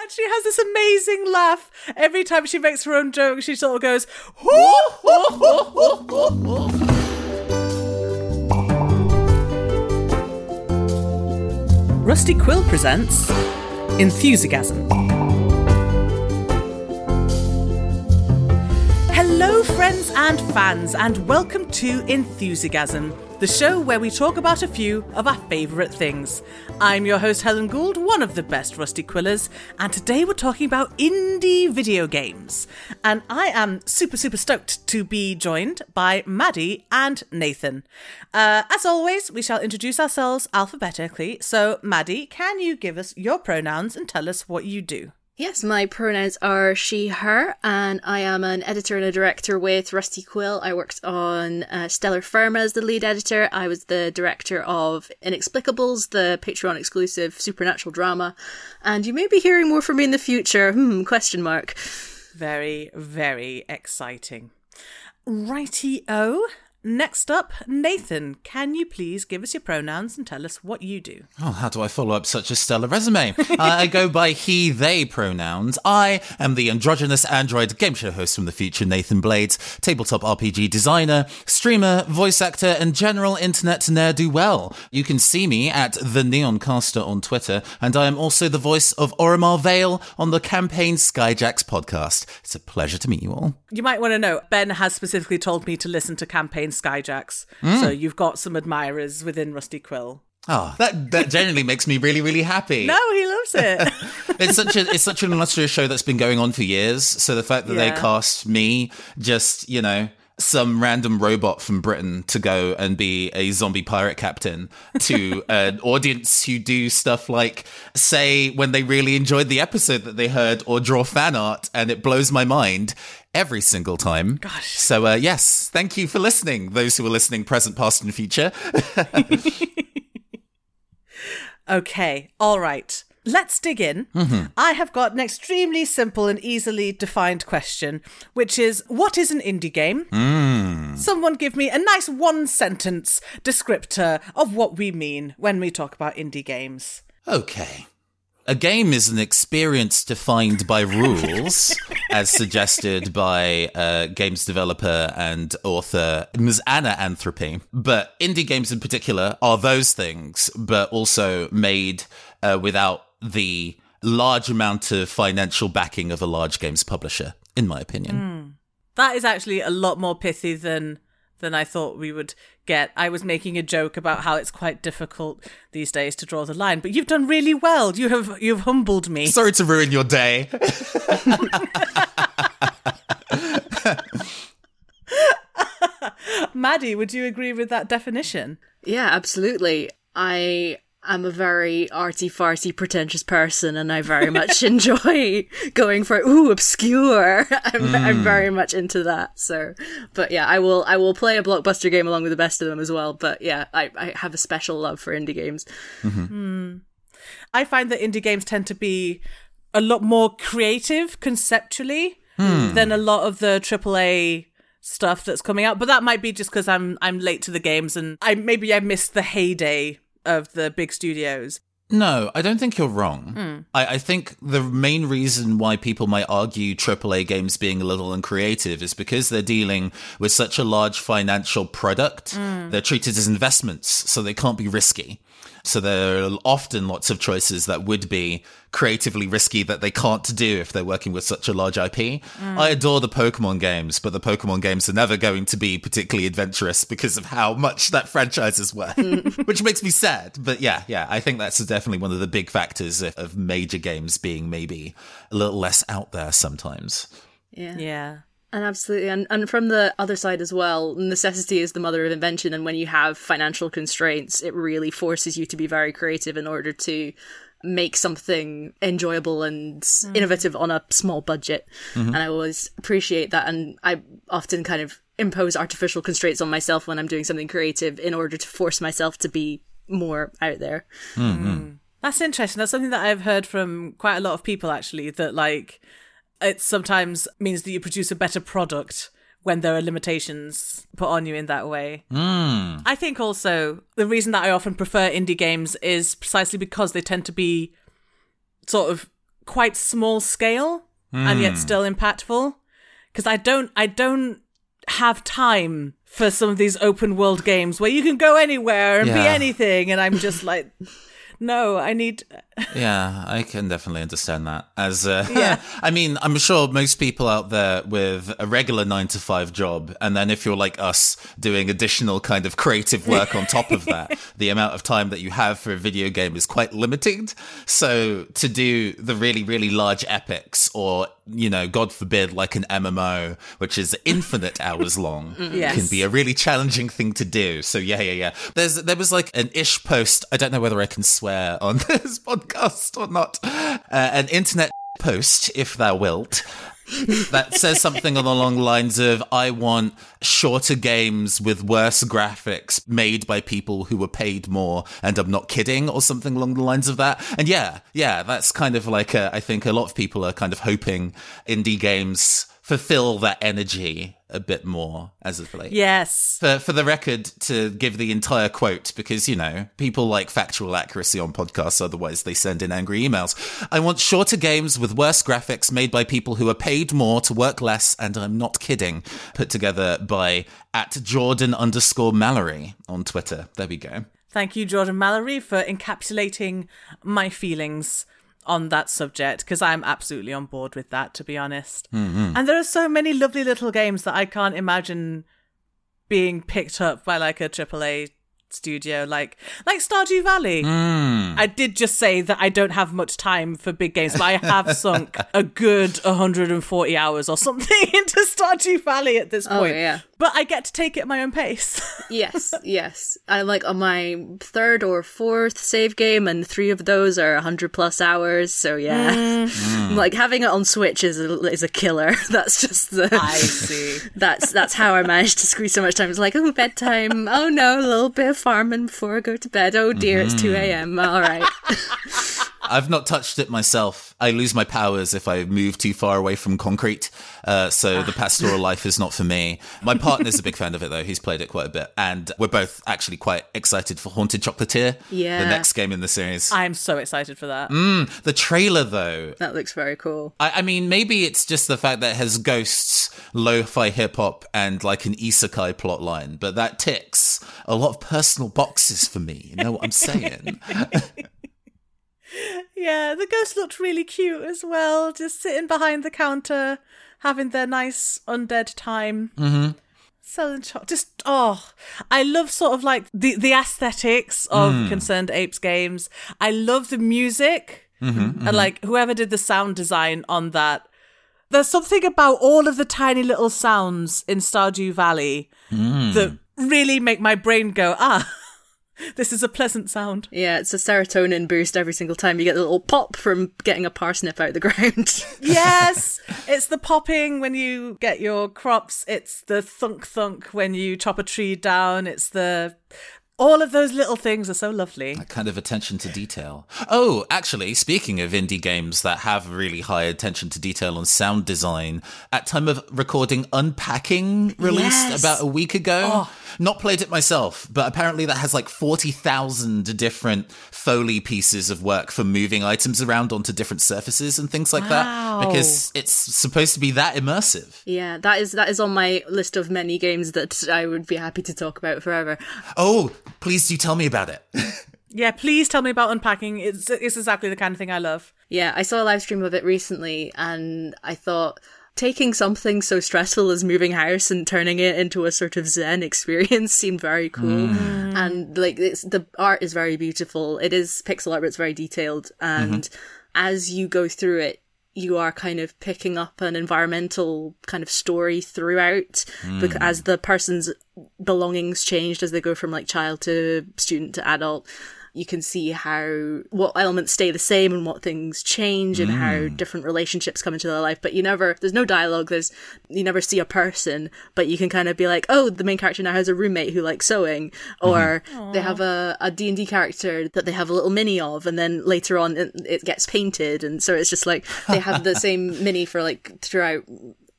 And she has this amazing laugh. Every time she makes her own joke, she sort of goes, hoo, hoo, hoo, Rusty Quill presents Enthusiasm. Friends and fans, and welcome to Enthusiasm, the show where we talk about a few of our favourite things. I'm your host, Helen Gould, one of the best Rusty Quillers, and today we're talking about indie video games. And I am super, super stoked to be joined by Maddie and Nathan. Uh, as always, we shall introduce ourselves alphabetically. So, Maddie, can you give us your pronouns and tell us what you do? Yes, my pronouns are she, her, and I am an editor and a director with Rusty Quill. I worked on uh, Stellar Firma as the lead editor. I was the director of Inexplicables, the Patreon exclusive supernatural drama. And you may be hearing more from me in the future. Hmm, question mark. Very, very exciting. Righty o. Next up, Nathan, can you please give us your pronouns and tell us what you do? Oh, how do I follow up such a stellar resume? uh, I go by he, they pronouns. I am the androgynous android game show host from the future, Nathan Blades, tabletop RPG designer, streamer, voice actor, and general internet ne'er do well. You can see me at the Neoncaster on Twitter, and I am also the voice of Oromar Vale on the Campaign Skyjacks podcast. It's a pleasure to meet you all. You might want to know Ben has specifically told me to listen to Campaign Skyjacks, so mm. you've got some admirers within Rusty Quill. Oh, that that genuinely makes me really, really happy. No, he loves it. it's such a it's such an illustrious show that's been going on for years. So the fact that they cast me, just you know, some random robot from Britain to go and be a zombie pirate captain to an audience who do stuff like say when they really enjoyed the episode that they heard or draw fan art, and it blows my mind every single time. Gosh. So uh, yes, thank you for listening. Those who are listening, present, past, and future. Okay, all right. Let's dig in. I have got an extremely simple and easily defined question, which is what is an indie game? Someone give me a nice one sentence descriptor of what we mean when we talk about indie games. Okay. A game is an experience defined by rules, as suggested by uh, games developer and author Ms. Anna Anthropy. But indie games in particular are those things, but also made uh, without the large amount of financial backing of a large games publisher, in my opinion. Hmm. That is actually a lot more pithy than than I thought we would get. I was making a joke about how it's quite difficult these days to draw the line, but you've done really well. You have you've humbled me. Sorry to ruin your day. Maddie, would you agree with that definition? Yeah, absolutely. I am a very arty farty pretentious person and I very much enjoy going for ooh obscure. I'm, I'm hmm. very much into that. So but yeah, I will I will play a blockbuster game along with the best of them as well. But yeah, I, I have a special love for indie games. Mm-hmm. Hmm. I find that indie games tend to be a lot more creative conceptually hmm. than a lot of the AAA stuff that's coming out. But that might be just because I'm I'm late to the games and I maybe I missed the heyday of the big studios. No, I don't think you're wrong. Hmm. I, I think the main reason why people might argue AAA games being a little uncreative is because they're dealing with such a large financial product. Hmm. They're treated as investments, so they can't be risky. So there are often lots of choices that would be creatively risky that they can't do if they're working with such a large IP. Mm. I adore the Pokemon games, but the Pokemon games are never going to be particularly adventurous because of how much that franchise is worth, mm. which makes me sad. But yeah, yeah, I think that's definitely one of the big factors of, of major games being maybe a little less out there sometimes. Yeah. Yeah. And absolutely, and and from the other side as well, necessity is the mother of invention. And when you have financial constraints, it really forces you to be very creative in order to make something enjoyable and mm. innovative on a small budget. Mm-hmm. And I always appreciate that. And I often kind of impose artificial constraints on myself when I'm doing something creative in order to force myself to be more out there. Mm-hmm. Mm. That's interesting. That's something that I've heard from quite a lot of people actually that like it sometimes means that you produce a better product when there are limitations put on you in that way. Mm. I think also the reason that I often prefer indie games is precisely because they tend to be sort of quite small scale and yet still impactful. Because I don't, I don't have time for some of these open world games where you can go anywhere and be anything, and I'm just like, no, I need. Yeah, I can definitely understand that. As uh, Yeah. I mean, I'm sure most people out there with a regular nine to five job, and then if you're like us doing additional kind of creative work on top of that, the amount of time that you have for a video game is quite limited. So to do the really, really large epics, or you know, God forbid, like an MMO, which is infinite hours long, Yes. can be a really challenging thing to do. So yeah, yeah, yeah. There's there was like an ish post. I don't know whether I can swear on this podcast or not. Uh, an internet post, if thou wilt. That says something along the lines of I want shorter games with worse graphics made by people who were paid more and I'm not kidding or something along the lines of that. And yeah, yeah, that's kind of like a, I think a lot of people are kind of hoping indie games fulfill that energy a bit more as of late. Yes. for for the record to give the entire quote because you know people like factual accuracy on podcasts otherwise they send in angry emails. I want shorter games with worse graphics made by people who are paid more to work less and i'm not kidding. Put together by at jordan underscore mallory on twitter. There we go. Thank you, Jordan Mallory, for encapsulating my feelings on that subject because I'm absolutely on board with that, to be honest. Mm-hmm. And there are so many lovely little games that I can't imagine being picked up by like a AAA studio, like like Stardew Valley. Mm. I did just say that I don't have much time for big games, but I have sunk a good 140 hours or something into Stardew Valley at this Oh, point. yeah. But I get to take it at my own pace. yes, yes. I like on my third or fourth save game, and three of those are 100 plus hours. So yeah, hmm. like having it on Switch is a, is a killer. That's just the. I see. That's that's how I managed to squeeze so much time. It's like, oh, bedtime. Oh no, a little bit of farming before I go to bed. Oh dear, it's 2 mm-hmm. a.m. All right. I've not touched it myself. I lose my powers if I move too far away from concrete. Uh, so the pastoral life is not for me. My partner's a big fan of it though. He's played it quite a bit. And we're both actually quite excited for Haunted Chocolatier. Yeah. The next game in the series. I'm so excited for that. the trailer though, That looks very cool. I, I mean, maybe it's just the fact that it has ghosts, lo-fi hip hop, and like an isekai plotline, but that ticks a lot of personal boxes for me. You know what I'm saying? Yeah, the ghost looked really cute as well, just sitting behind the counter, having their nice undead time. Mm-hmm. Selling cho- just oh, I love sort of like the the aesthetics of ConcernedApe's games. I love the music and like whoever did the sound design on that. There's something about all of the tiny little sounds in Stardew Valley that really make my brain go ah. This is a pleasant sound. Yeah, it's a serotonin boost every single time you get a little pop from getting a parsnip out of the ground. yes, it's the popping when you get your crops. It's the thunk thunk when you chop a tree down. It's the all of those little things are so lovely. That kind of attention to detail. Oh, actually, speaking of indie games that have really high attention to detail on sound design, at time of recording, Unpacking released Yes. about a week ago. Oh. Not played it myself, but apparently that has like 40,000 different Foley pieces of work for moving items around onto different surfaces and things like that. Because it's supposed to be that immersive. yeah, that is that is on my list of many games that I would be happy to talk about forever. Oh, please do tell me about it. Yeah, please tell me about unpacking. It's it's exactly the kind of thing I love. Yeah, I saw a live stream of it recently and I thought taking something so stressful as moving house and turning it into a sort of zen experience seemed very cool. Hmm. And like it's, the art is very beautiful. It is pixel art, but it's very detailed. And mm-hmm. as you go through it, you are kind of picking up an environmental kind of story throughout because hmm. as the person's belongings changed as they go from like child to student to adult you can see how what elements stay the same and what things change and how mm. different relationships come into their life. But you never there's no dialogue there's you never see a person but you can kind of be like oh the main character now has a roommate who likes sewing mm-hmm. or they have a, a d&d character that they have a little mini of and then later on it, it gets painted and so it's just like they have the same mini for like throughout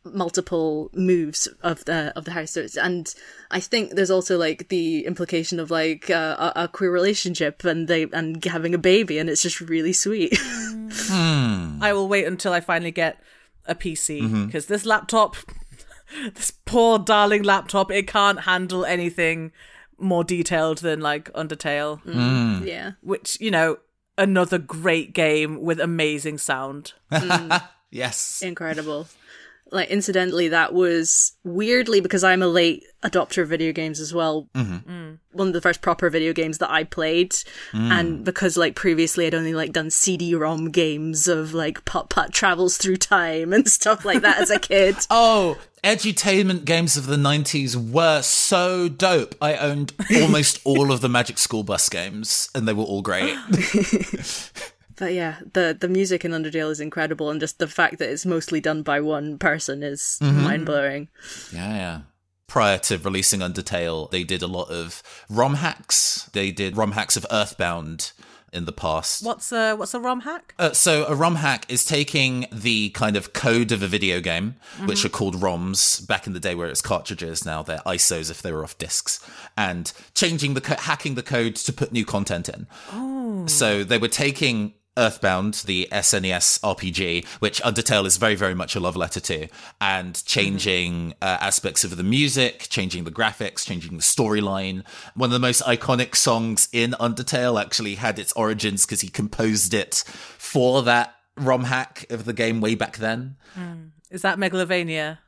multiple moves of the of the house So it's- and i think there's also like the implication of like uh, a, a queer relationship and they and having a baby and it's just really sweet hmm. I will wait until I finally get a PC because mm-hmm. this laptop, this poor darling laptop, it can't handle anything more detailed than like Undertale, mm, hmm. Yeah. which you know, another great game with amazing sound. Mm. Yes. Incredible. Like, incidentally, that was weirdly because I'm a late adopter of video games as well. Mm. One of the first proper video games that I played, and because like previously I'd only like done CD-ROM games of like Putt Putt travels through time and stuff like that as a kid. Oh, edutainment games of the 90s were so dope. I owned almost all of the Magic School Bus games, and they were all great. But yeah, the the music in Undertale is incredible, and just the fact that it's mostly done by one person is mind blowing. Yeah, yeah. Prior to releasing Undertale, they did a lot of ROM hacks. They did ROM hacks of Earthbound in the past. What's a what's a ROM hack? Uh, so a ROM hack is taking the kind of code of a video game, which are called ROMs back in the day where it's cartridges. Now they're ISOs if they were off discs, and changing the co- hacking the code to put new content in. Oh. So they were taking Earthbound, the SNES RPG, which Undertale is very, very much a love letter to, and changing uh, aspects of the music, changing the graphics, changing the storyline. One of the most iconic songs in Undertale actually had its origins because he composed it for that ROM hack of the game way back then. Is that Megalovania?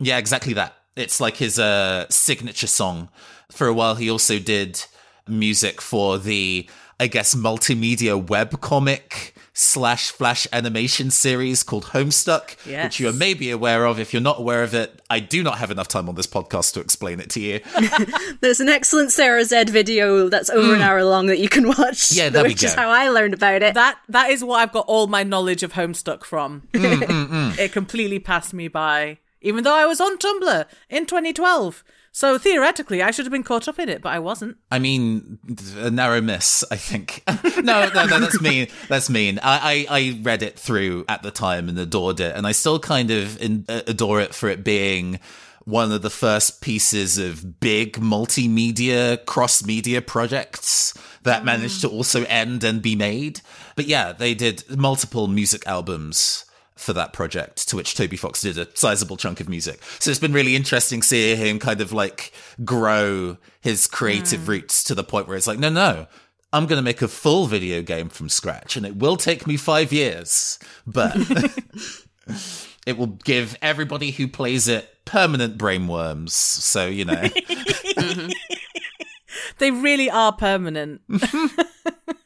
Yeah, exactly that. It's like his uh, signature song. For a while, he also did music for the, I guess, multimedia web comic slash flash animation series called Homestuck, Yes. which you may be aware of. If you're not aware of it, I do not have enough time on this podcast to explain it to you. There's an excellent Sarah Z video that's over an hmm. hour long that you can watch. Yeah, there we which is go. how I learned about it. That that is what I've got all my knowledge of Homestuck from. Mm, mm, mm. It completely passed me by, even though I was on Tumblr in 2012. So theoretically, I should have been caught up in it, but I wasn't. I mean, a narrow miss, I think. no, no, no, that's mean. That's mean. I, I, I read it through at the time and adored it, and I still kind of in, uh, adore it for it being one of the first pieces of big multimedia, cross media projects that managed to also end and be made. But yeah, they did multiple music albums for that project, to which Toby Fox did a sizable chunk of music. So it's been really interesting seeing him kind of like grow his creative hmm. roots to the point where it's like, no, no, I'm going to make a full video game from scratch and it will take me five years, but it will give everybody who plays it permanent brainworms. So, you know, They really are permanent.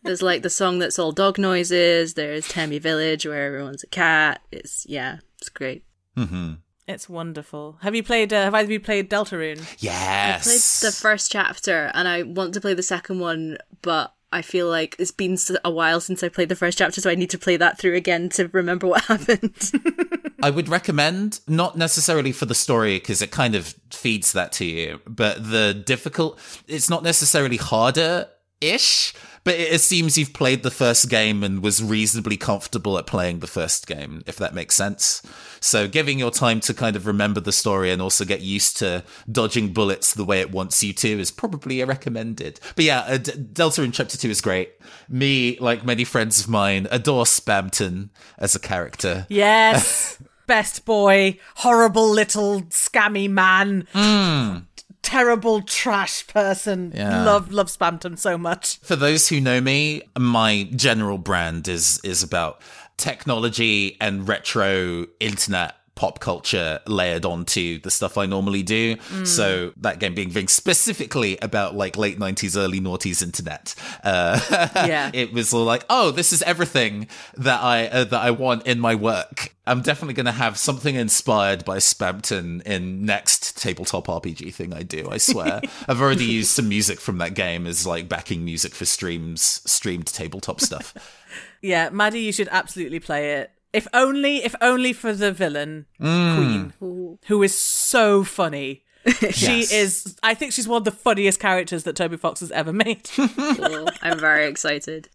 There's like the song that's all dog noises. There's Temmie Village where everyone's a cat. It's yeah, it's great. It's wonderful. Have you played? Uh, have either of you played Deltarune? yes. I played the first chapter, and I want to play the second one, but I feel like it's been a while since I played the first chapter, so I need to play that through again to remember what happened. I would recommend, not necessarily for the story, because it kind of feeds that to you, but the difficult, it's not necessarily harder ish, but it, it seems you've played the first game and was reasonably comfortable at playing the first game, if that makes sense. So giving your time to kind of remember the story and also get used to dodging bullets the way it wants you to is probably a recommended. But yeah, uh, D- Delta in Chapter 2 is great. Me, like many friends of mine, adore Spamton as a character. Yes. Best boy, horrible little scammy man, terrible trash person. Yeah. Love love Spamton so much. For those who know me, my general brand is is about technology and retro internet pop culture layered onto the stuff I normally do. So that game being being specifically about like late 90s early noughties internet. Uh Yeah. it was all like, "Oh, this is everything that I uh, that I want in my work." I'm definitely going to have something inspired by Spamton in next tabletop RPG thing I do. I swear. I've already used some music from that game as like backing music for streams, streamed tabletop stuff. Yeah, Maddie, you should absolutely play it. If only, if only for the villain mm. Queen, who is so funny. She Yes. is. I think she's one of the funniest characters that Toby Fox has ever made. Cool. I'm very excited.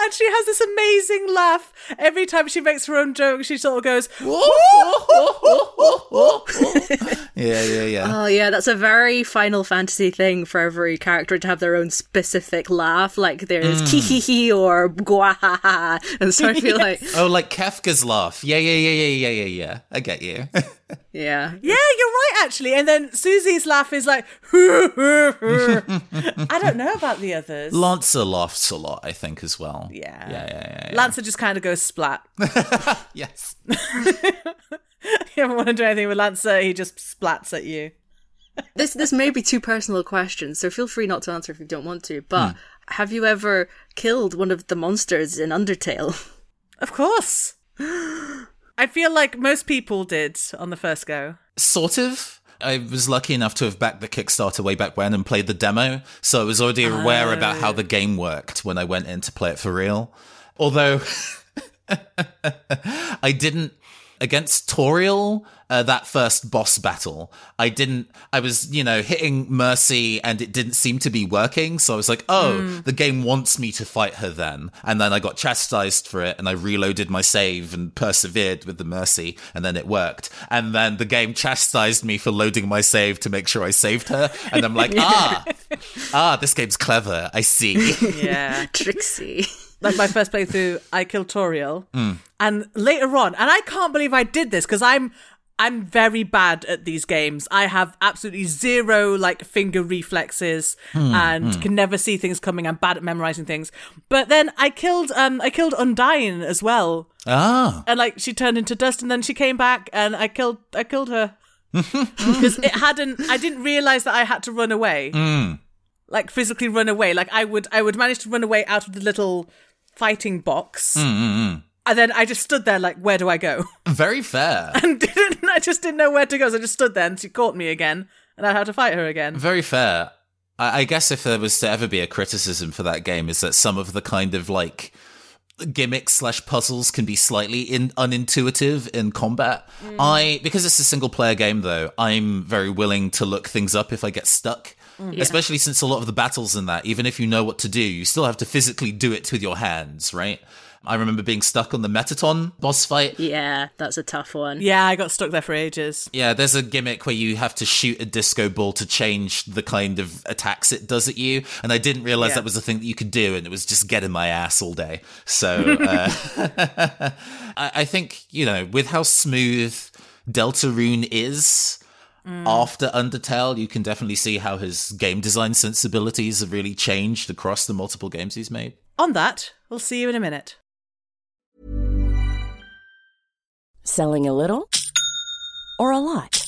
And she has this amazing laugh every time she makes her own joke. She sort of goes, yeah, yeah, yeah. Oh yeah, that's a very Final Fantasy thing for every character to have their own specific laugh. Like there's Mm. ki hee hee or gwahaha. And so I feel like Oh, like Kefka's laugh. Yeah, yeah, yeah, yeah, yeah, yeah, yeah. I get you. yeah. Yeah, you're right, actually. And then Susie's laugh is like, I don't know about the others. Lancer laughs a lot, I think, as well. yeah. Yeah, yeah, yeah. yeah. Lancer just kind of goes splat. yes. you ever want to do anything with Lancer, he just splats at you. This this may be too personal a question, so feel free not to answer if you don't want to. But hmm. have you ever killed one of the monsters in Undertale? Of course. I feel like most people did on the first go. Sort of. I was lucky enough to have backed the Kickstarter way back when and played the demo, so I was already aware about how the oh. game worked when I went in to play it for real. Although I didn't against Toriel, uh, that first boss battle, I didn't. I was, you know, hitting Mercy, and it didn't seem to be working. So I was like, "Oh, the game wants me to fight her." Then, and then I got chastised for it, and I reloaded my save and persevered with the Mercy, and then it worked. And then the game chastised me for loading my save to make sure I saved her, and I'm like, "Ah, ah, this game's clever. I see." Yeah. Trixie. like my first playthrough, I killed Toriel, and later on, and I can't believe I did this because I'm I'm very bad at these games. I have absolutely zero like finger reflexes and can never see things coming. I'm bad at memorizing things. But then I killed um I killed Undyne as well, ah, and like she turned into dust, and then she came back, and I killed I killed her because it hadn't. I didn't realize that I had to run away like physically run away. Like I would, I would manage to run away out of the little fighting box, mm, mm, mm. and then I just stood there like, where do I go? very fair. and didn't, I just didn't know where to go, so I just stood there, and she caught me again, and I had to fight her again. Very fair. I, I guess if there was to ever be a criticism for that game, is that some of the kind of like gimmicks slash puzzles can be slightly in, unintuitive in combat. I because it's a single player game though, I'm very willing to look things up if I get stuck. Especially since a lot of the battles in that, even if you know what to do, you still have to physically do it with your hands, right? I remember being stuck on the Mettaton boss fight. Yeah, that's a tough one. Yeah, I got stuck there for ages. Yeah, there's a gimmick where you have to shoot a disco ball to change the kind of attacks it does at you, and I didn't realize Yeah. that was a thing that you could do, and it was just getting my ass all day. So uh, I, I think you know, with how smooth Deltarune is. Mm. After Undertale, you can definitely see how his game design sensibilities have really changed across the multiple games he's made. On that, we'll see you in a minute. Selling a little or a lot?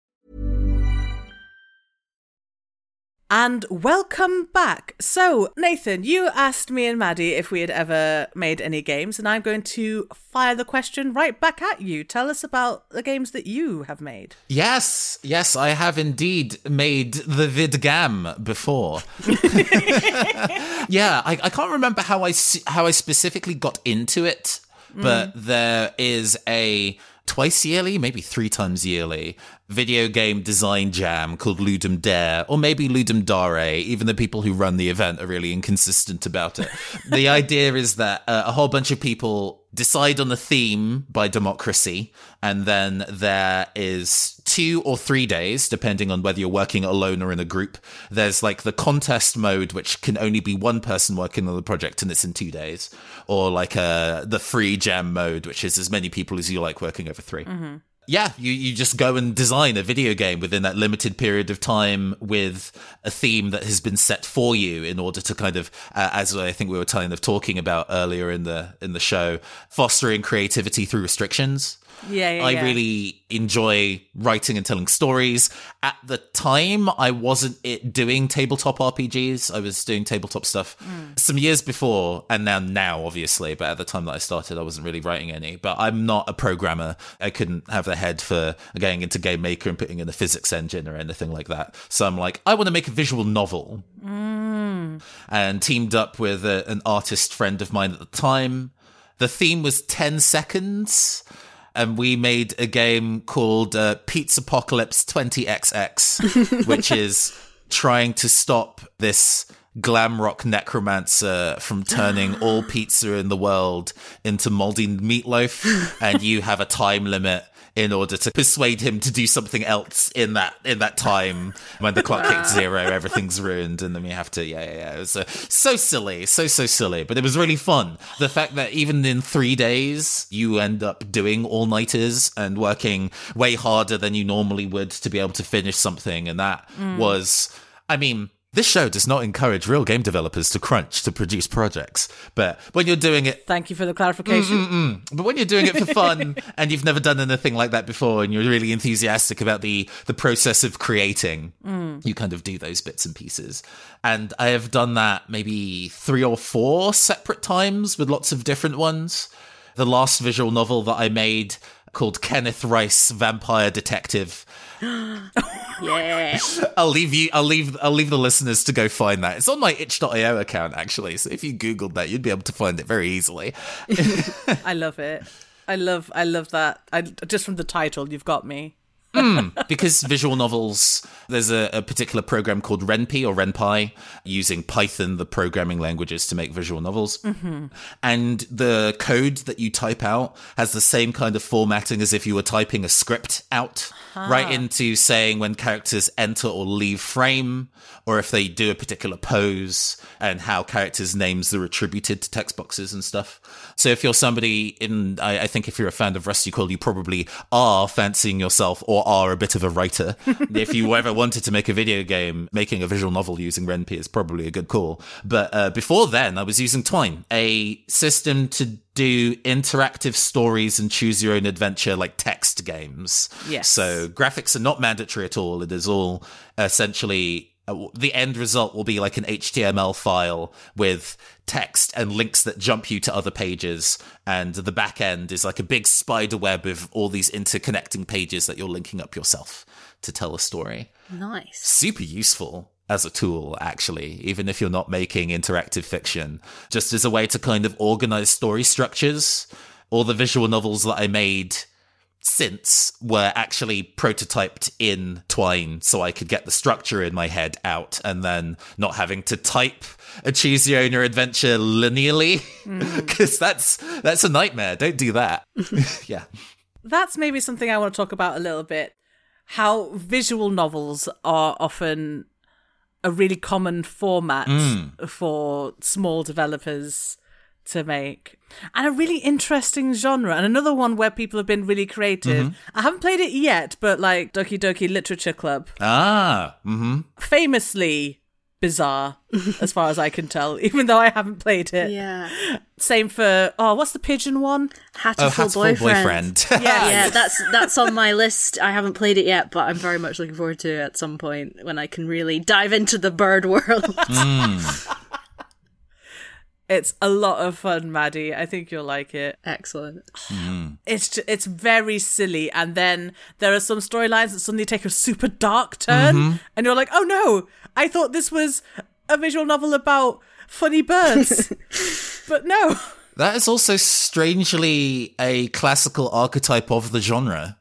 And welcome back. So, Nathan, you asked me and Maddie if we had ever made any games, and I'm going to fire the question right back at you. Tell us about the games that you have made. Yes, yes, I have indeed made the vidgam before. yeah, I, I can't remember how I how I specifically got into it, but mm. there is a twice yearly, maybe three times yearly, video game design jam called Ludum Dare, or maybe Ludum Dare. Even the people who run the event are really inconsistent about it. the idea is that uh, a whole bunch of people decide on a theme by democracy, and then there is two or three days, depending on whether you're working alone or in a group. There's like the contest mode, which can only be one person working on the project, and it's in two days, or like uh, the free jam mode, which is as many people as you like working over 3 yeah, you, you just go and design a video game within that limited period of time with a theme that has been set for you in order to kind of, uh, as I think we were kind of talking about earlier in the in the show, fostering creativity through restrictions. Yeah, yeah, I yeah. really enjoy writing and telling stories. At the time, I wasn't it doing tabletop RPGs. I was doing tabletop stuff Hmm. some years before, and now now obviously. But at the time that I started, I wasn't really writing any. But I'm not a programmer. I couldn't have the head for going into Game Maker and putting in a physics engine or anything like that. So I'm like, I want to make a visual novel and teamed up with a, an artist friend of mine at the time. The theme was 10 seconds, and we made a game called uh, Pizza Apocalypse 20XX, which is trying to stop this glam rock necromancer from turning all pizza in the world into moldy meatloaf, and you have a time limit in order to persuade him to do something else in that in that time when the clock hits zero everything's ruined and then we have to yeah yeah, yeah. it was uh, so silly so so silly but it was really fun the fact that even in three days you end up doing all-nighters and working way harder than you normally would to be able to finish something and that was i mean this show does not encourage real game developers to crunch to produce projects but when you're doing it Thank you for the clarification. Mm, mm, mm. but when you're doing it for fun and you've never done anything like that before and you're really enthusiastic about the the process of creating, you kind of do those bits and pieces. And I have done that maybe three or four separate times with lots of different ones. The last visual novel that I made called Kenneth Rice Vampire Detective. Yeah. I'll leave you I'll leave I'll leave the listeners to go find that. It's on my itch.io account actually. So if you googled that, you'd be able to find it very easily. I love it. I love I love that. I just from the title, you've got me. Hmm. because visual novels, there's a, a particular program called Ren'Py or Ren'Py using Python, the programming languages, to make visual novels. Mm-hmm. And the code that you type out has the same kind of formatting as if you were typing a script out, ah. right into saying when characters enter or leave frame, or if they do a particular pose, and how characters' names are attributed to text boxes and stuff. So if you're somebody in, I, I think if you're a fan of Rusty Quill, you probably are fancying yourself or are a bit of a writer. if you ever wanted to make a video game, making a visual novel using Ren'Py is probably a good call. But uh, before then, I was using Twine, a system to do interactive stories and choose your own adventure like text games. Yes. So graphics are not mandatory at all. It is all essentially uh, the end result will be like an HTML file with text and links that jump you to other pages. And the back end is like a big spider web of all these interconnecting pages that you're linking up yourself to tell a story. Nice. Super useful as a tool, actually, even if you're not making interactive fiction, just as a way to kind of organize story structures. All the visual novels that I made since were actually prototyped in Twine so I could get the structure in my head out and then not having to type a choose your own adventure linearly mm. because that's that's a nightmare. Don't do that. yeah. That's maybe something I want to talk about a little bit. How visual novels are often a really common format mm. for small developers to make. And a really interesting genre, and another one where people have been really creative. I haven't played it yet, but like Doki Doki Literature Club, Ah. Mm-hmm. famously bizarre, as far as I can tell, even though I haven't played it. Yeah. Same for, oh, what's the pigeon one? Hatoful, Oh, Hatoful boyfriend. boyfriend. yeah, that's that's on my list. I haven't played it yet, but I'm very much looking forward to it at some point when I can really dive into the bird world. It's a lot of fun, Maddie. I think you'll like it. Excellent. Mm. It's ju- it's very silly, and then there are some storylines that suddenly take a super dark turn, mm-hmm. and you're like, "Oh no! I thought this was a visual novel about funny birds, but no." That is also strangely a classical archetype of the genre,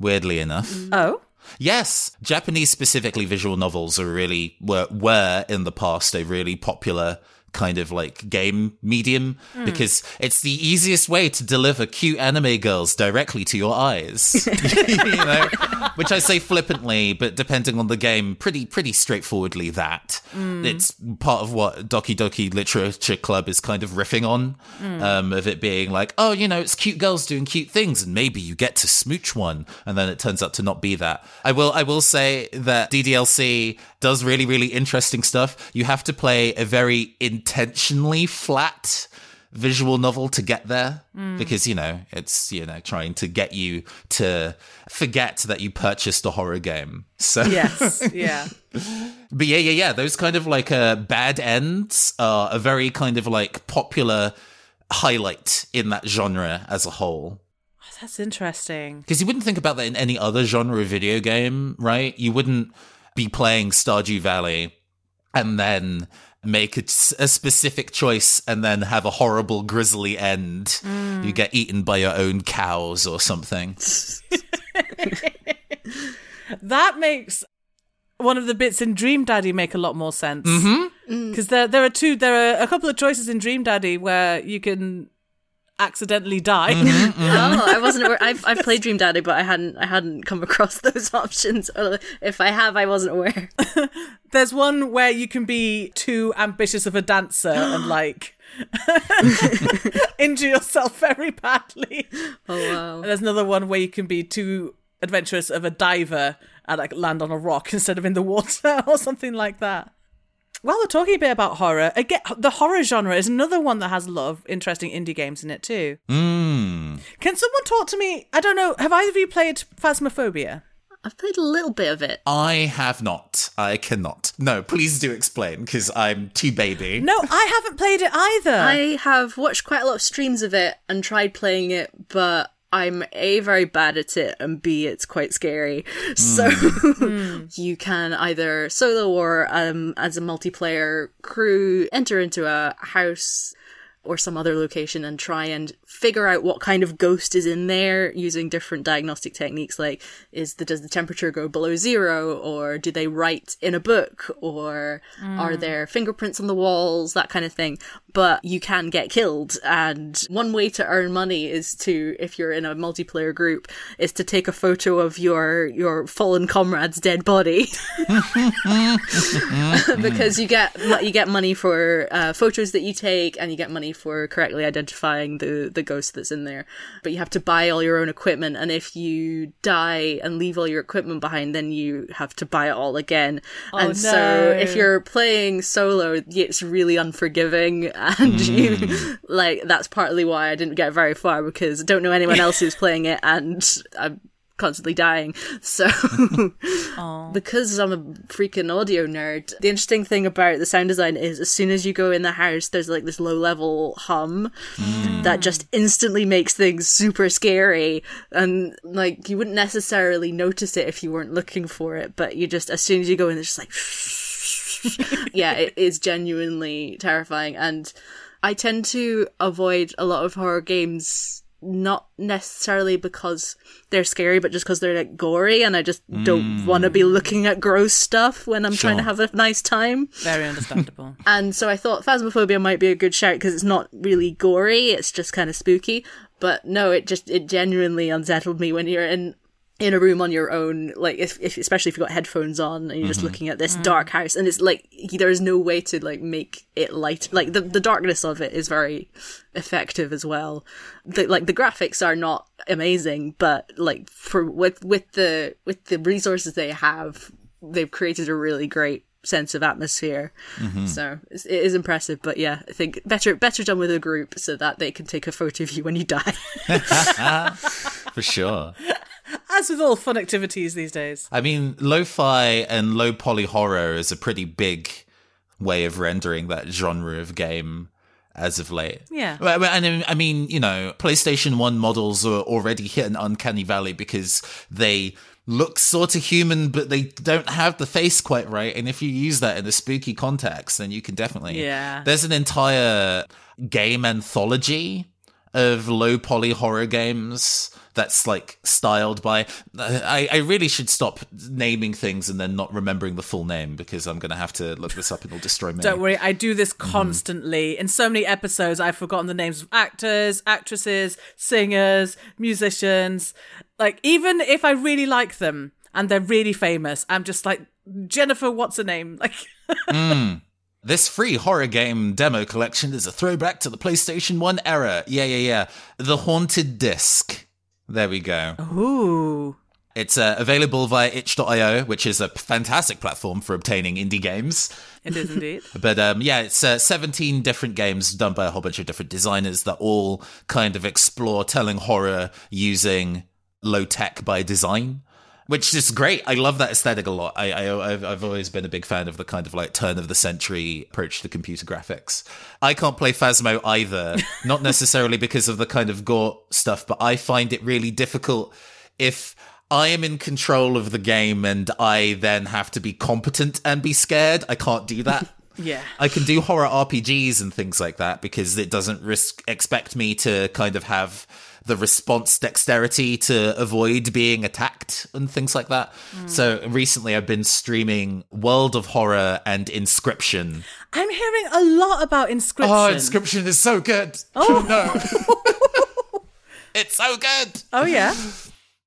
weirdly enough. Mm. Oh, Yes, Japanese specifically visual novels are really were were in the past a really popular kind of like game medium hmm. because it's the easiest way to deliver cute anime girls directly to your eyes. you know, which I say flippantly, but depending on the game, pretty pretty straightforwardly that. Hmm. It's part of what Doki Doki Literature Club is kind of riffing on, hmm. um, of it being like, oh, you know, it's cute girls doing cute things, and maybe you get to smooch one, and then it turns out to not be that. I will I will say that DDLC does really really interesting stuff. You have to play a very intentionally flat visual novel to get there because you know it's you know trying to get you to forget that you purchased a horror game so Yes, yeah. but yeah yeah yeah those kind of like uh, bad ends are a very kind of like popular highlight in that genre as a whole That's interesting. because you wouldn't think about that in any other genre of video game, right? You wouldn't be playing Stardew Valley and then make a, a specific choice and then have a horrible, grisly end. You get eaten by your own cows or something. That makes one of the bits in Dream Daddy make a lot more sense. Mm-hmm. Mm. Because there, there are two, there are a couple of choices in Dream Daddy where you can accidentally die. Mm-hmm, mm-hmm. oh, I wasn't aware. I've I've played Dream Daddy, but I hadn't I hadn't come across those options. Uh, if I have, I wasn't aware. There's one where you can be too ambitious of a dancer and like injure yourself very badly. Oh wow. And there's another one where you can be too adventurous of a diver and like land on a rock instead of in the water or something like that. While we're talking a bit about horror, again, the horror genre is another one that has a lot of interesting indie games in it too. Mm. Can someone talk to me? I don't know. Have either of you played Phasmophobia? I've played a little bit of it. I have not. I cannot. No, please do explain because I'm too baby. No, I haven't played it either. I have watched quite a lot of streams of it and tried playing it, but I'm A, very bad at it, and B, it's quite scary. So you can either solo or um, as a multiplayer crew enter into a house or some other location and try and figure out what kind of ghost is in there using different diagnostic techniques like is the does the temperature go below zero or do they write in a book or are there fingerprints on the walls that kind of thing. But you can get killed and one way to earn money is to if you're in a multiplayer group is to take a photo of your your fallen comrade's dead body. Because you get you get money for uh, photos that you take, and you get money for correctly identifying the the ghost that's in there. But you have to buy all your own equipment, and if you die and leave all your equipment behind, then you have to buy it all again. Oh, and so, if you're playing solo, it's really unforgiving, and you hmm. like that's partly why I didn't get very far because I don't know anyone else who's playing it, and I'm constantly dying. So, because I'm a freaking audio nerd, the interesting thing about the sound design is as soon as you go in the house, there's like this low level hum hmm. that just instantly makes things super scary. And like, you wouldn't necessarily notice it if you weren't looking for it, but you just, as soon as you go in, it's just like, yeah, it is genuinely terrifying. And I tend to avoid a lot of horror games not necessarily because they're scary, but just because they're like gory, and I just don't mm. want to be looking at gross stuff when I'm trying to have a nice time. Very understandable. And so I thought Phasmophobia might be a good shout because it's not really gory; it's just kind of spooky. But no, it just it genuinely unsettled me when you're in in a room on your own, like if, if especially if you've got headphones on and you're just mm-hmm. looking at this mm. dark house, and it's like there's no way to like make it light. Like the the darkness of it is very effective as well. The, like the graphics are not amazing, but like for with with the with the resources they have, they've created a really great sense of atmosphere. Mm-hmm. So it's, it is impressive, but yeah, I think better better done with a group so that they can take a photo of you when you die. For sure. As with all fun activities these days. I mean, lo-fi and low poly horror is a pretty big way of rendering that genre of game as of late. Yeah. And I- I mean, you know, PlayStation 1 models are already hit an uncanny valley because they look sort of human, but they don't have the face quite right. And if you use that in a spooky context, then you can definitely. Yeah. There's an entire game anthology of low poly horror games that's like styled by I, I really should stop naming things and then not remembering the full name because I'm gonna have to look this up and it'll destroy me. Don't worry, I do this mm-hmm. constantly. In so many episodes, I've forgotten the names of actors, actresses, singers, musicians. Like, even if I really like them and they're really famous, I'm just like, Jennifer, what's her name? Like, hmm. This free horror game demo collection is a throwback to the PlayStation 1 era. Yeah, yeah, yeah. The Haunted Disc. There we go. ooh. It's uh, available via itch.io, which is a fantastic platform for obtaining indie games. It is indeed. But um, yeah, it's uh, 17 different games done by a whole bunch of different designers that all kind of explore telling horror using low tech by design. Which is great. I love that aesthetic a lot. I, I, I've, I've always been a big fan of the kind of like turn of the century approach to computer graphics. I can't play Phasmo either, not necessarily because of the kind of gore stuff, but I find it really difficult if I am in control of the game and I then have to be competent and be scared. I can't do that. Yeah. I can do horror RPGs and things like that because it doesn't risk expect me to kind of have the response dexterity to avoid being attacked and things like that. So recently I've been streaming World of Horror and Inscryption. I'm hearing a lot about oh, inscryption. Oh, Inscryption is so good. Oh no. it's so good. Oh, yeah.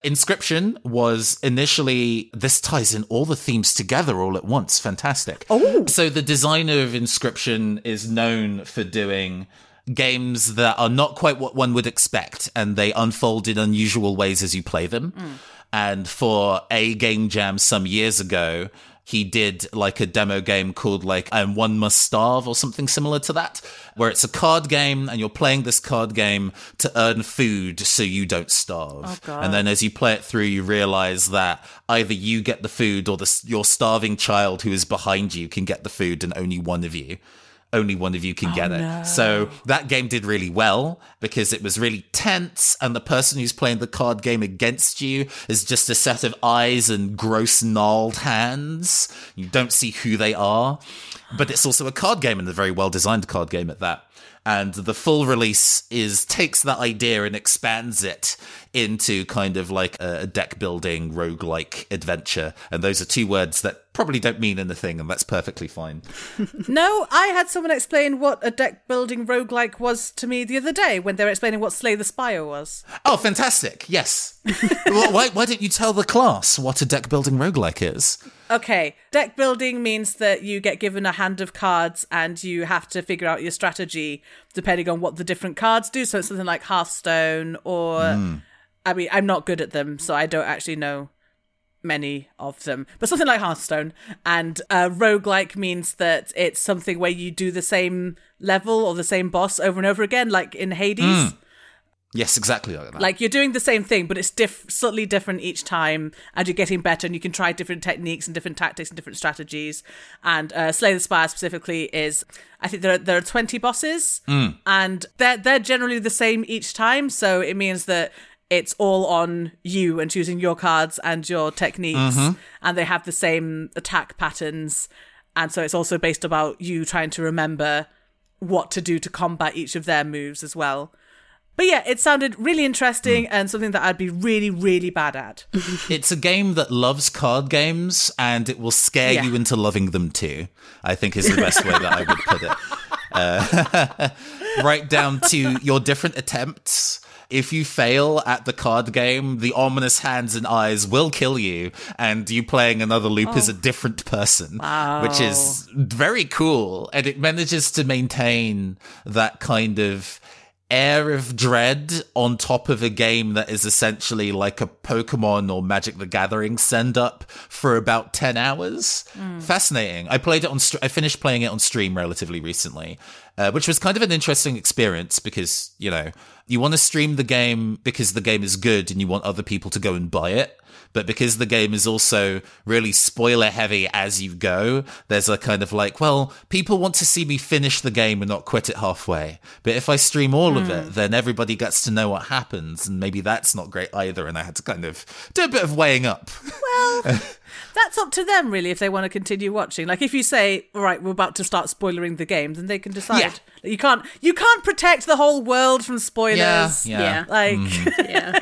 Inscryption was initially this ties in all the themes together all at once. Fantastic. Oh. So the designer of Inscryption is known for doing games that are not quite what one would expect and they unfold in unusual ways as you play them. Mm. And for a game jam some years ago, he did like a demo game called like and one must starve or something similar to that where it's a card game and you're playing this card game to earn food so you don't starve oh, God. and then as you play it through you realize that either you get the food or the, your starving child who is behind you can get the food and only one of you only one of you can oh, get it. So that game did really well because it was really tense, and the person who's playing the card game against you is just a set of eyes and gross gnarled hands. You don't see who they are, but it's also a card game and a very well designed card game at that. And the full release is takes that idea and expands it into kind of like a deck building roguelike adventure. And those are two words that probably don't mean anything, and that's perfectly fine. No, I had someone explain what a deck building roguelike was to me the other day when they were explaining what Slay the Spire was. Oh, fantastic! Yes. why, why don't you tell the class what a deck building roguelike is? Okay, deck building means that you get given a hand of cards and you have to figure out your strategy depending on what the different cards do. So it's something like Hearthstone or. I mean, I'm not good at them, so I don't actually know many of them, but something like Hearthstone. And uh, roguelike means that it's something where you do the same level or the same boss over and over again, like in Hades. Yes, exactly like that. Like you're doing the same thing, but it's diff- subtly different each time, and you're getting better, and you can try different techniques and different tactics and different strategies. And uh, Slay the Spire specifically is, I think there are, there are 20 bosses, and they're they're generally the same each time. So it means that it's all on you and choosing your cards and your techniques, and they have the same attack patterns, and so it's also based about you trying to remember what to do to combat each of their moves as well. But yeah, it sounded really interesting and something that I'd be really, really bad at. it's a game that loves card games, and it will scare Yeah. you into loving them too. I think is the best way that I would put it. Uh, right down to your different attempts. If you fail at the card game, the ominous hands and eyes will kill you, and you playing another loop is a different person, which is very cool. And it manages to maintain that kind of air of dread on top of a game that is essentially like a Pokemon or Magic the Gathering send up for about 10 hours. Fascinating. I played it on, str- I finished playing it on stream relatively recently, uh, which was kind of an interesting experience because, you know, you want to stream the game because the game is good and you want other people to go and buy it. But because the game is also really spoiler heavy as you go, there's a kind of like, well, people want to see me finish the game and not quit it halfway. But if I stream all of it, hmm. then everybody gets to know what happens. And maybe that's not great either. And I had to kind of do a bit of weighing up. That's up to them, really, if they want to continue watching. Like, if you say, "All right, we're about to start spoilering the game," then they can decide. Yeah. That You can't, you can't protect the whole world from spoilers. Yeah, yeah. Like, mm. yeah.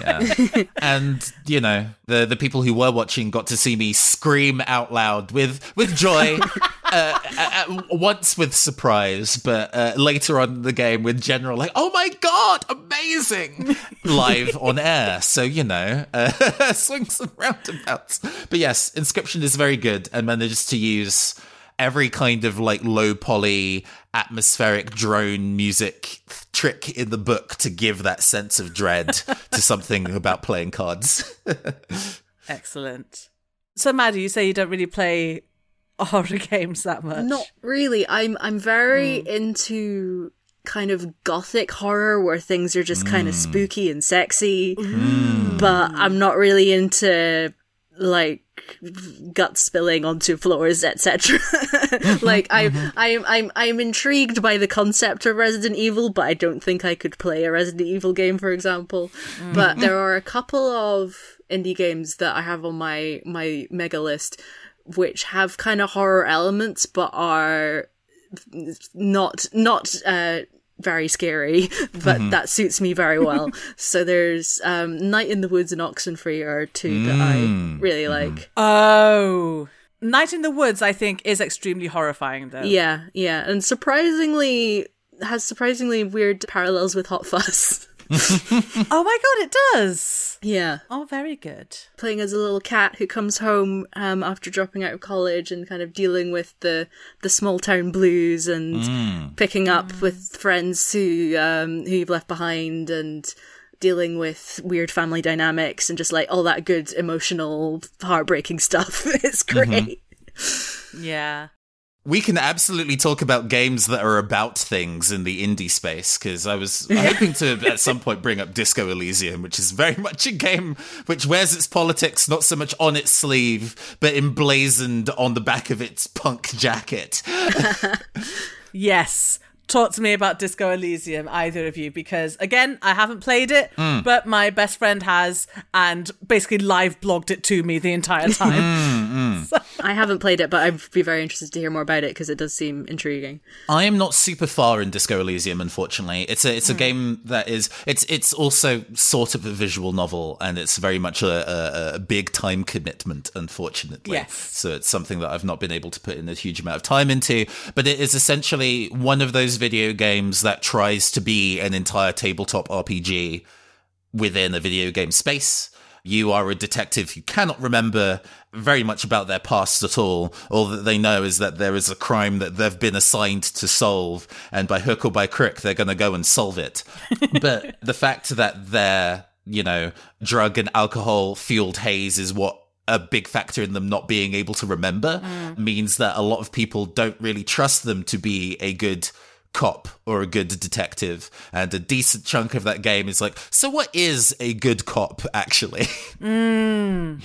Yeah. and you know the the people who were watching got to see me scream out loud with with joy uh, uh, once with surprise but uh, later on in the game with general like oh my god amazing live on air so you know uh, swings and roundabouts but yes inscryption is very good and manages to use every kind of like low poly atmospheric drone music trick in the book to give that sense of dread to something about playing cards. Excellent. So, Maddie, you say you don't really play horror games that much. Not really. I'm I'm very hmm. into kind of gothic horror where things are just kind of hmm. spooky and sexy. Hmm. But I'm not really into like gut spilling onto floors, etc. Mm-hmm. like I'm mm-hmm. I'm I'm I'm intrigued by the concept of Resident Evil, but I don't think I could play a Resident Evil game, for example. Mm. But mm-hmm. there are a couple of indie games that I have on my my mega list which have kind of horror elements but are not not uh very scary, but that suits me very well. so there's um, Night in the Woods and Oxenfree are two that I really like. Oh. Night in the Woods, I think, is extremely horrifying, though. Yeah, yeah, and surprisingly has surprisingly weird parallels with Hot Fuzz. Oh my god, it does. yeah, Oh, very good. playing as a little cat who comes home um, after dropping out of college and kind of dealing with the the small town blues and picking up with friends who um, who you've left behind and dealing with weird family dynamics and just like all that good emotional heartbreaking stuff. it's great. Yeah. We can absolutely talk about games that are about things in the indie space because I was hoping to at some point bring up Disco Elysium, which is very much a game which wears its politics not so much on its sleeve, but emblazoned on the back of its punk jacket. Yes. Talk to me about Disco Elysium, either of you, because again, I haven't played it, hmm. but my best friend has, and basically live blogged it to me the entire hmm, time. Hmm. I haven't played it, but I'd be very interested to hear more about it because it does seem intriguing. I am not super far in Disco Elysium, unfortunately. It's a it's a hmm. game that is it's it's also sort of a visual novel, and it's very much a, a, a big time commitment, unfortunately. Yes. So it's something that I've not been able to put in a huge amount of time into. But it is essentially one of those video games that tries to be an entire tabletop RPG within a video game space. You are a detective who cannot remember very much about their past at all. All that they know is that there is a crime that they've been assigned to solve, and by hook or by crook, they're going to go and solve it. but the fact that their, you know, drug and alcohol fueled haze is what a big factor in them not being able to remember mm. means that a lot of people don't really trust them to be a good cop or a good detective and a decent chunk of that game is like so what is a good cop actually?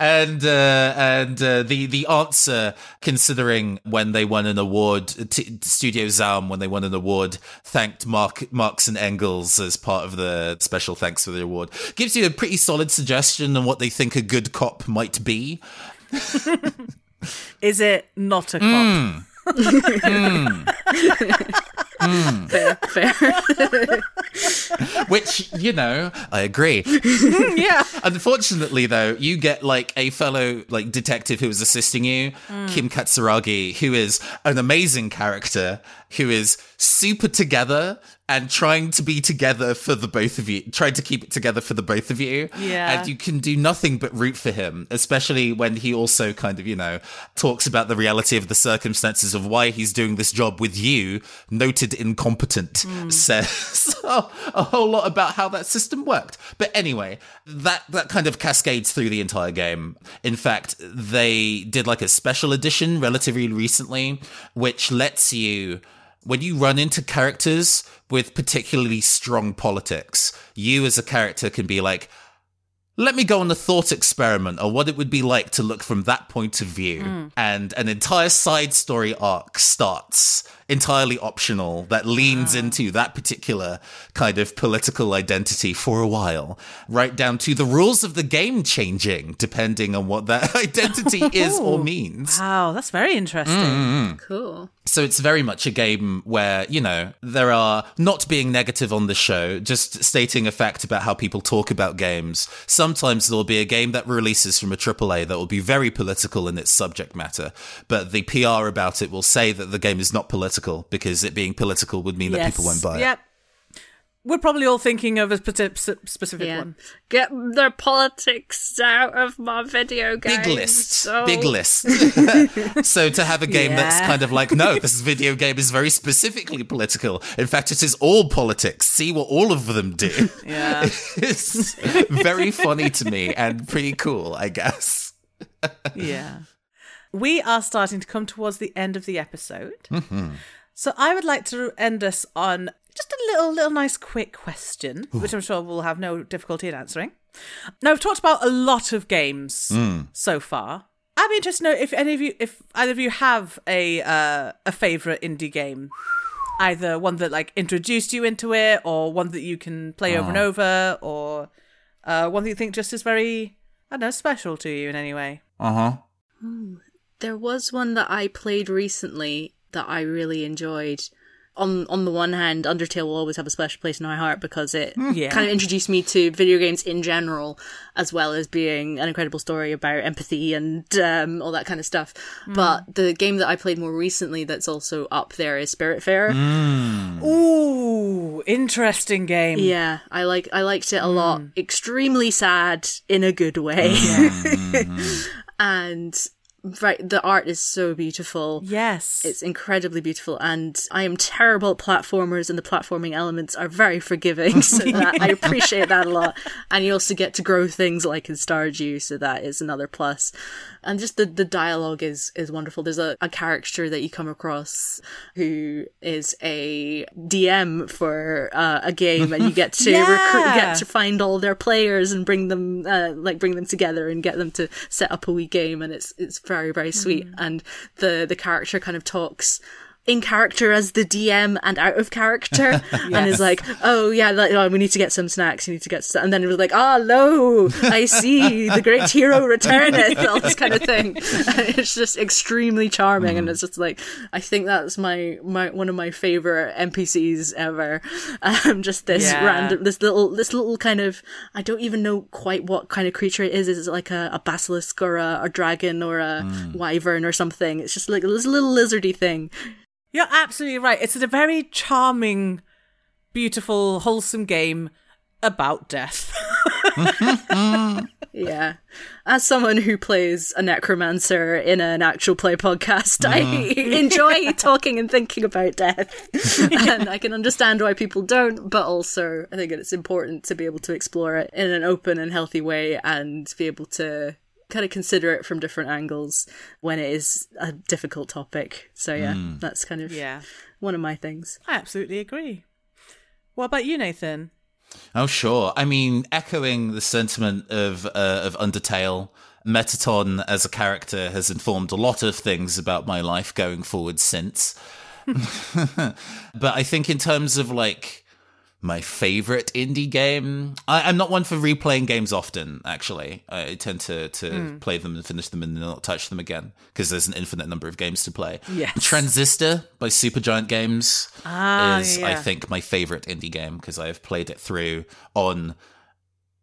And uh, and uh, the the answer considering when they won an award t- studio ZA/UM when they won an award thanked mark marx and engels as part of the special thanks for the award. Gives you a pretty solid suggestion on what they think a good cop might be. Is it not a cop? Hmm. Hmm. Fair, fair. which you know i agree. Yeah. Unfortunately, though, you get like a fellow like detective who is assisting you, hmm. Kim Kitsuragi, who is an amazing character, who is super together and trying to be together for the both of you, trying to keep it together for the both of you. Yeah. And you can do nothing but root for him, especially when he also kind of, you know, talks about the reality of the circumstances of why he's doing this job with you, noted incompetent, hmm. says a whole lot about how that system worked. But anyway, that that kind of cascades through the entire game. In fact, they did like a special edition relatively recently, which lets you when you run into characters with particularly strong politics, you as a character can be like, let me go on a thought experiment or what it would be like to look from that point of view. Hmm. And an entire side story arc starts entirely optional that leans ah. into that particular kind of political identity for a while, right down to the rules of the game changing depending on what that identity is or means. Wow, that's very interesting. Mm-hmm. Cool. So it's very much a game where, you know, there are not being negative on the show, just stating a fact about how people talk about games. Sometimes there'll be a game that releases from a AAA that will be very political in its subject matter, but the PR about it will say that the game is not political because it being political would mean that people won't buy it. Yep. We're probably all thinking of a specific Yeah. one. Get the politics out of my video game. Big list. So- Big list. so to have a game that's kind of like, no, this video game is very specifically political. In fact, it is all politics. See what all of them do. Yeah. it's very funny to me and pretty cool, I guess. yeah. We are starting to come towards the end of the episode. Mm-hmm. So I would like to end us on just a little, little nice quick question, which I'm sure we'll have no difficulty in answering. Now, we've talked about a lot of games so far. I'd be interested to know if any of you, if either of you have a uh, a favorite indie game, either one that like introduced you into it, or one that you can play over and over, or uh, one that you think just is very, I don't know, special to you in any way. Uh huh. There was one that I played recently that I really enjoyed. On on the one hand, Undertale will always have a special place in my heart because it mm. Yeah. kind of introduced me to video games in general, as well as being an incredible story about empathy and um, all that kind of stuff. Mm. But the game that I played more recently that's also up there is Spiritfarer. Mm. Ooh, interesting game. Yeah, I like I liked it a lot. Extremely sad in a good way. and right the art is so beautiful. Yes. It's incredibly beautiful, and I am terrible at platformers, and the platforming elements are very forgiving, so that I appreciate that a lot. And you also get to grow things like in Stardew, so that is another plus. And just the, the dialogue is is wonderful. There's a, a character that you come across who is a DM for uh, a game, and you get to Yeah. recruit, get to find all their players and bring them uh, like bring them together and get them to set up a wee game, and it's it's very very sweet. Mm. And the the character kind of talks in character as the DM and out of character, and is like, "Oh yeah, like, oh, we need to get some snacks. You need to get," some. and then it was like, "Ah, lo, I see, the great hero returneth," all this kind of thing. And it's just extremely charming, and it's just like, I think that's my my one of my favorite NPCs ever. Um, just this Yeah. random, this little, this little kind of, I don't even know quite what kind of creature it is. Is it like a, a basilisk or a, a dragon or a wyvern or something? It's just like this little lizardy thing. You're absolutely right. It's a very charming, beautiful, wholesome game about death. Yeah. As someone who plays a necromancer in an actual play podcast, I mm. enjoy talking and thinking about death. and I can understand why people don't, but also I think it's important to be able to explore it in an open and healthy way and be able to kind of consider it from different angles when it is a difficult topic. So yeah, that's kind of yeah, one of my things. I absolutely agree. What about you, Nathan? Oh, sure. I mean, echoing the sentiment of uh, of Undertale, Mettaton as a character has informed a lot of things about my life going forward since. but I think in terms of like my favorite indie game, I, I'm not one for replaying games often. Actually, I tend to to play them and finish them and not touch them again because there's an infinite number of games to play. Yes. Transistor by Supergiant Games Ah, is I think my favorite indie game because I have played it through on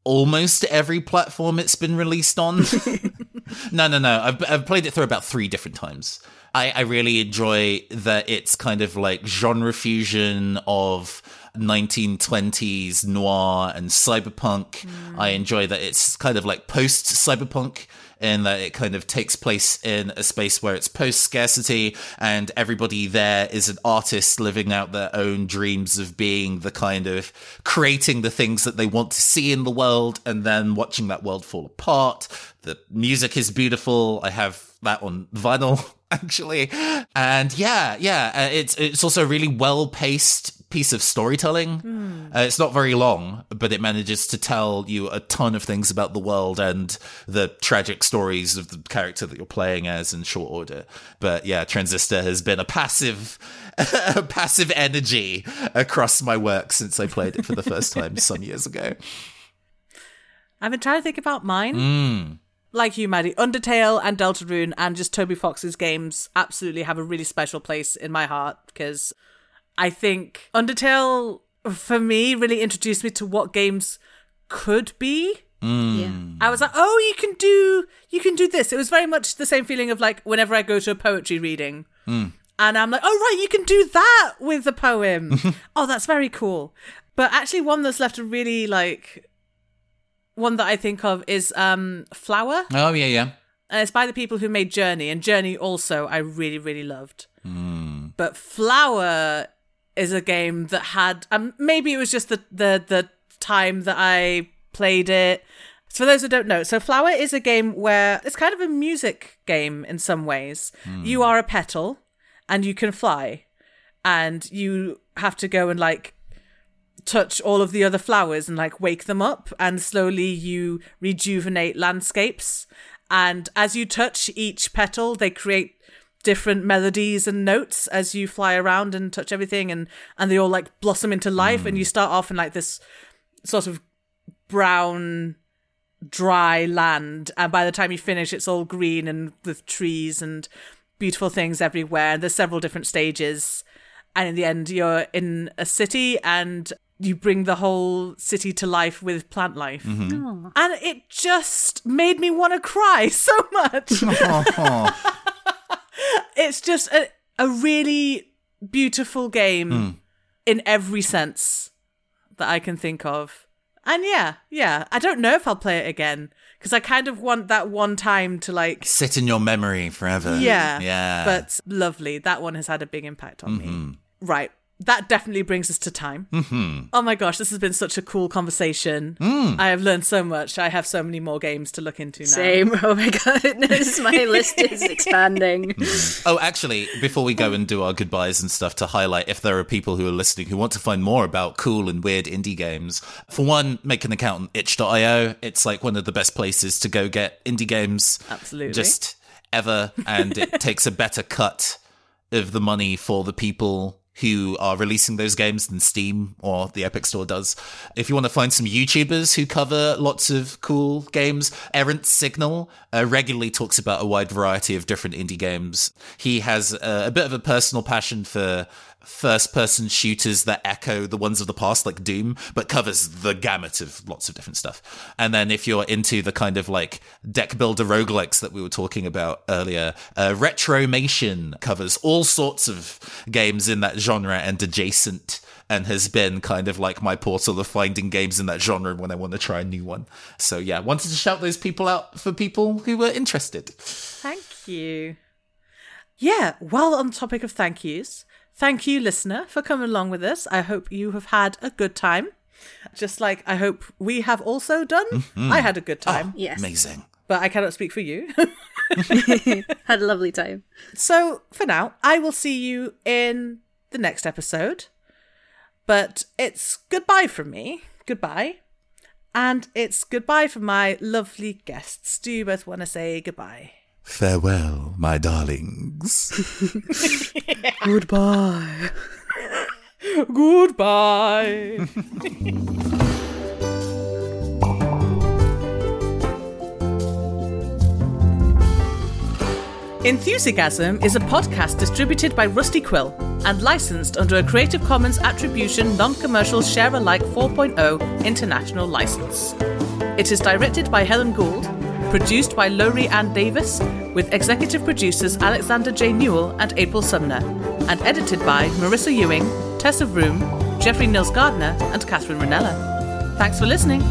almost every platform it's been released on. no, no, no. I've, I've played it through about three different times. I, I really enjoy that it's kind of like genre fusion of 1920s noir and cyberpunk. I enjoy that it's kind of like post cyberpunk in that it kind of takes place in a space where it's post scarcity and everybody there is an artist living out their own dreams of being the kind of creating the things that they want to see in the world and then watching that world fall apart. The music is beautiful. I have that on vinyl actually. And yeah, yeah, uh, it's it's also a really well paced piece of storytelling. Uh, it's not very long, but it manages to tell you a ton of things about the world and the tragic stories of the character that you're playing as in short order. But yeah, Transistor has been a passive a passive energy across my work since I played it for the first time some years ago. I've been trying to think about mine. Mm. Like you, Maddie, Undertale and Deltarune and just Toby Fox's games absolutely have a really special place in my heart because I think Undertale, for me, really introduced me to what games could be. Mm. Yeah. I was like, oh, you can do, you can do this. It was very much the same feeling of like whenever I go to a poetry reading, mm. And I'm like, oh, right, you can do that with the poem. oh, that's very cool. But actually, one that's left a really like one that I think of is um Flower. Oh yeah, yeah. And it's by the people who made Journey, and Journey also I really, really loved. Mm. But Flower is a game that had um maybe it was just the the the time that I played it. So for those who don't know, so Flower is a game where it's kind of a music game in some ways. You are a petal and you can fly. And you have to go and like touch all of the other flowers and like wake them up and slowly you rejuvenate landscapes and as you touch each petal they create different melodies and notes as you fly around and touch everything and and they all like blossom into life and you mm. start off in like this sort of brown dry land and by the time you finish it's all green and with trees and beautiful things everywhere and there's several different stages and in the end you're in a city and you bring the whole city to life with plant life. Mm-hmm. And it just made me want to cry so much it's just a, a really beautiful game hmm. in every sense that i can think of. And yeah yeah i don't know if i'll play it again because i kind of want that one time to like Sit in your memory forever. yeah yeah. but lovely. That one has had a big impact on me. Mm-hmm. Right that definitely brings us to time. Mm-hmm. Oh my gosh, this has been such a cool conversation. I have learned so much. I have so many more games to look into now. Same. Oh my goodness, my list is expanding. Oh, actually, before we go and do our goodbyes and stuff, to highlight if there are people who are listening who want to find more about cool and weird indie games, for one, make an account on itch.io. It's like one of the best places to go get indie games. Absolutely. Just ever. And it takes a better cut of the money for the people who are releasing those games than Steam or the Epic Store does. If you want to find some YouTubers who cover lots of cool games, Errant Signal uh, regularly talks about a wide variety of different indie games. He has uh, a bit of a personal passion for first person shooters that echo the ones of the past like doom but covers the gamut of lots of different stuff and then if you're into the kind of like deck builder roguelikes that we were talking about earlier uh, retromation covers all sorts of games in that genre and adjacent and has been kind of like my portal of finding games in that genre when I want to try a new one. So yeah, wanted to shout those people out for people who were interested. Thank you. Yeah, while on topic of thank yous, thank you, listener, for coming along with us. I hope you have had a good time. Just like I hope we have also done. Mm-hmm. I had a good time, oh, Yes. Amazing. but I cannot speak for you. Had a lovely time. so for now, I will see you in the next episode. But it's goodbye from me. Goodbye. And it's goodbye from my lovely guests. Do you both want to say goodbye? Farewell, my darlings. Goodbye. Goodbye. Enthusiasm is a podcast distributed by Rusty Quill and licensed under a Creative Commons Attribution Non Commercial Share Alike 4.0 international license. It is directed by Helen Gould, produced by Lowri Ann Davies, with executive producers Alexander J. Newall and April Sumner, and edited by Marissa Ewing, Tessa Vroom, Jeffrey Nils Gardner, and Catherine Ranella. Thanks for listening.